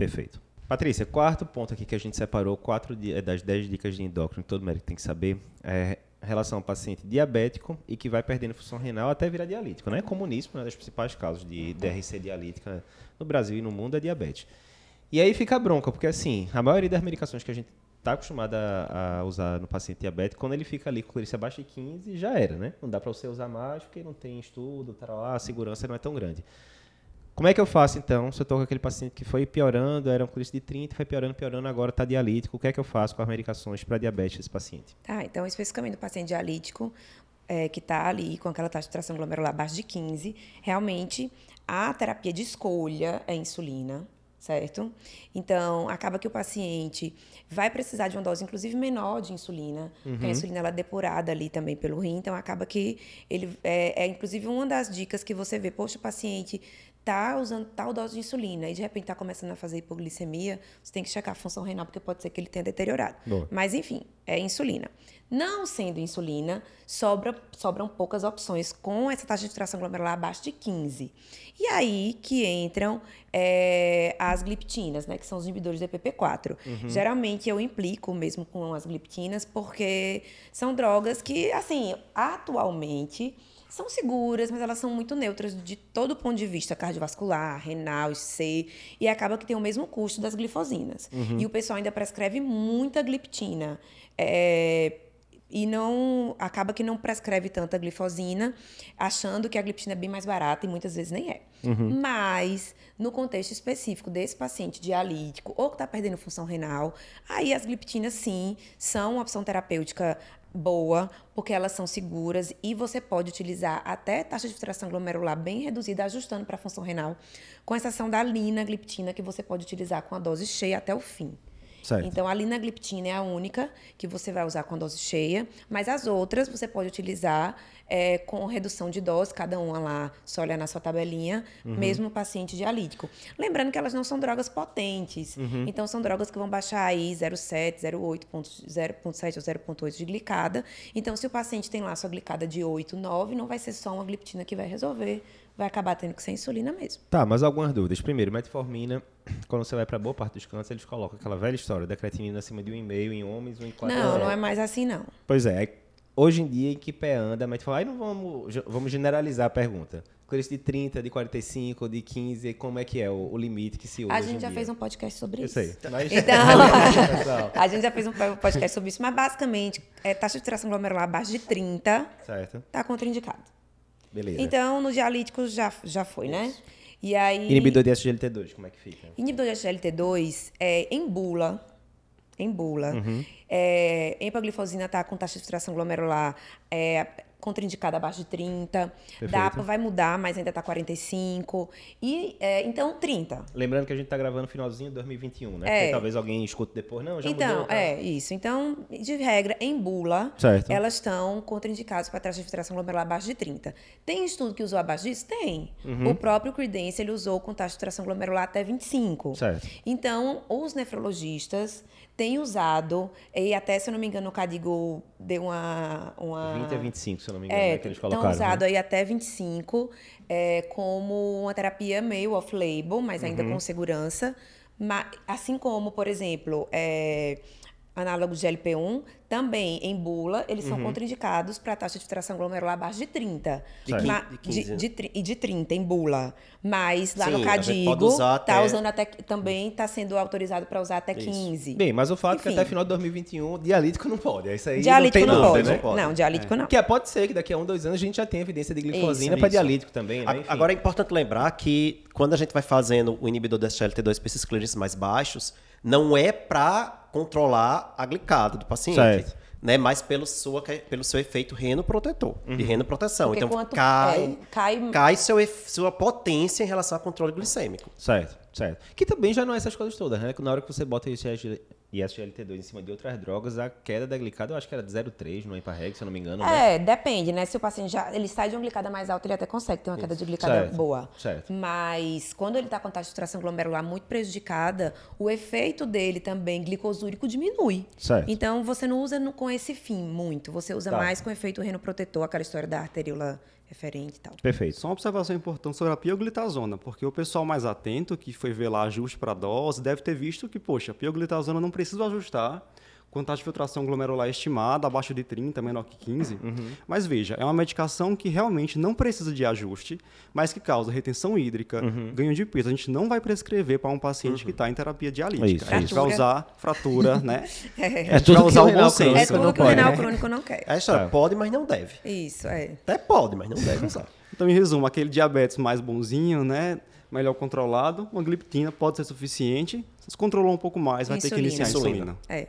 Perfeito. Patrícia, quarto ponto aqui que a gente separou, quatro é, das dez dicas de endócrino que todo médico tem que saber, é relação ao paciente diabético e que vai perdendo função renal até virar dialítico. Né? Comuníssimo, uma das principais causas de DRC dialítica no Brasil e no mundo é diabetes. E aí fica a bronca, porque assim, a maioria das medicações que a gente está acostumado a, usar no paciente diabético, quando ele fica ali com clírice abaixo de 15, já era, né? Não dá para você usar mais porque não tem estudo, tá lá, a segurança não é tão grande. Como é que eu faço então? Se eu estou com aquele paciente que foi piorando, era um clírice de 30, foi piorando, piorando, agora está dialítico, o que é que eu faço com as medicações para diabetes desse paciente? Tá, então especificamente do paciente dialítico, é, que está ali com aquela taxa de tração glomerular abaixo de 15, realmente a terapia de escolha é insulina, certo? Então, acaba que o paciente vai precisar de uma dose, inclusive, menor de insulina, uhum. porque a insulina ela é depurada ali também pelo rim, então acaba que ele é, é, inclusive, uma das dicas que você vê, poxa, o paciente tá usando tal dose de insulina e de repente está começando a fazer hipoglicemia, você tem que checar a função renal, porque pode ser que ele tenha deteriorado. Boa. Mas, enfim, é insulina. Não sendo insulina, sobra, sobram poucas opções com essa taxa de filtração glomerular abaixo de 15. E aí que entram é, as gliptinas, né, que são os inibidores do EPP4. Uhum. Geralmente eu implico mesmo com as gliptinas, porque são drogas que, assim, atualmente são seguras, mas elas são muito neutras de todo ponto de vista cardiovascular, renal, C, e acaba que tem o mesmo custo das glifosinas. Uhum. E o pessoal ainda prescreve muita gliptina. É, e não acaba que não prescreve tanta glifosina, achando que a gliptina é bem mais barata e muitas vezes nem é. Uhum. Mas no contexto específico desse paciente dialítico ou que está perdendo função renal, aí as gliptinas sim são uma opção terapêutica boa, porque elas são seguras e você pode utilizar até taxa de filtração glomerular bem reduzida, ajustando para a função renal, com exceção da linagliptina, que você pode utilizar com a dose cheia até o fim. Certo. Então, a linagliptina é a única que você vai usar com a dose cheia, mas as outras você pode utilizar é, com redução de dose, cada uma lá, só olhar na sua tabelinha, uhum. mesmo no paciente dialítico. Lembrando que elas não são drogas potentes, uhum. então são drogas que vão baixar aí 0,7, 0,8, 0,7 ou 0,8 de glicada. Então, se o paciente tem lá sua glicada de 8, 9, não vai ser só uma gliptina que vai resolver, vai acabar tendo que ser insulina mesmo. Tá, mas algumas dúvidas. Primeiro, metformina, quando você vai para boa parte dos cânceres, eles colocam aquela velha história da creatinina acima de 1,5 em homens, 1,4 Não, não é mais assim, não. Pois é. Hoje em dia, em que pé anda, mas fala, aí não vamos, vamos generalizar a pergunta. Clírice de 30, de 45, de 15, como é que é o, o limite que se usa? A gente já dia? fez um podcast sobre isso. Eu sei. Mas... Então, a gente já fez um podcast sobre isso, mas basicamente, é, taxa de tração glomerular abaixo de 30 certo. tá contraindicado. Beleza. Então, no dialítico já, já foi, né? isso. né? E aí... Inibidor de SGLT2, como é que fica? Inibidor de SGLT2 é em bula, em bula. Uhum. É, empaglifosina está com taxa de filtração glomerular é, contraindicada abaixo de 30. Perfeito. DAPA vai mudar, mas ainda está 45. E, é, então, 30. Lembrando que a gente está gravando no finalzinho de 2021, né? É. Porque talvez alguém escute depois. Não, já então, mudou. Tá? é, isso. Então, de regra, em bula, certo. elas estão contraindicadas para taxa de filtração glomerular abaixo de 30. Tem estudo que usou abaixo disso? Tem. Uhum. O próprio Credence, ele usou com taxa de filtração glomerular até 25. Certo. Então, os nefrologistas tem usado, e até, se eu não me engano, o Cadigo deu uma, uma... 20 a 25, se eu não me engano, é, né, que eles colocaram. Estão usado né? aí até 25, é, como uma terapia meio off-label, mas ainda uhum. com segurança. Mas, assim como, por exemplo, é, análogos de LP1, também em bula, eles uhum. são contraindicados para taxa de filtração glomerular abaixo de 30. De, Ma, de, 15, de, de, e de 30 em bula. Mas lá Sim, no Cadigo, está até... usando até, também está sendo autorizado para usar até Isso. 15. Bem, mas o fato Enfim. é que até final de 2021, dialítico não pode. É isso aí dialítico não, não, pode. não, pode. Não, dialítico é. não. Que pode ser que daqui a um, dois anos a gente já tenha evidência de glicosina para dialítico também. Né? Agora é importante lembrar que quando a gente vai fazendo o inibidor do SGLT2 para esses clearances mais baixos, não é para controlar a glicada do paciente. Certo né? Mas pelo, sua, pelo seu efeito renoprotetor, uhum. de renoproteção. Porque então cai, é, cai, cai seu, sua potência em relação ao controle glicêmico. Certo, certo. Que também já não é essas coisas todas, né? Na hora que você bota esse e SGLT2 em cima de outras drogas, a queda da glicada eu acho que era de 0,3 no Emparreg, se eu não me engano. Né? É, né? depende, né? Se o paciente já ele sai de uma glicada mais alta, ele até consegue ter uma Isso. queda de glicada certo. boa. Certo. Mas quando ele está com taxa de tração glomerular muito prejudicada, o efeito dele também glicosúrico diminui. Certo. Então você não usa no, com esse fim muito, você usa tá. mais com efeito renoprotetor, aquela história da arteríola referente e tal. Perfeito. Só uma observação importante sobre a pioglitazona, porque o pessoal mais atento, que foi ver lá ajuste para dose, deve ter visto que, poxa, a pioglitazona não precisa ajustar com taxa de filtração glomerular estimada abaixo de 30, menor que 15. Uhum. Mas veja, é uma medicação que realmente não precisa de ajuste, mas que causa retenção hídrica, uhum. ganho de peso. A gente não vai prescrever para um paciente uhum. que está em terapia dialítica. Isso, a gente vai usar fratura, né? é, é tudo vai usar o bom senso. É tudo que o renal crônico não quer. É história, é. pode, mas não deve. Isso, é. Até pode, mas não deve usar. Então, em resumo, aquele diabetes mais bonzinho, né? melhor controlado, uma gliptina pode ser suficiente. Se controlou um pouco mais, vai insulina. ter que iniciar a insulina. É.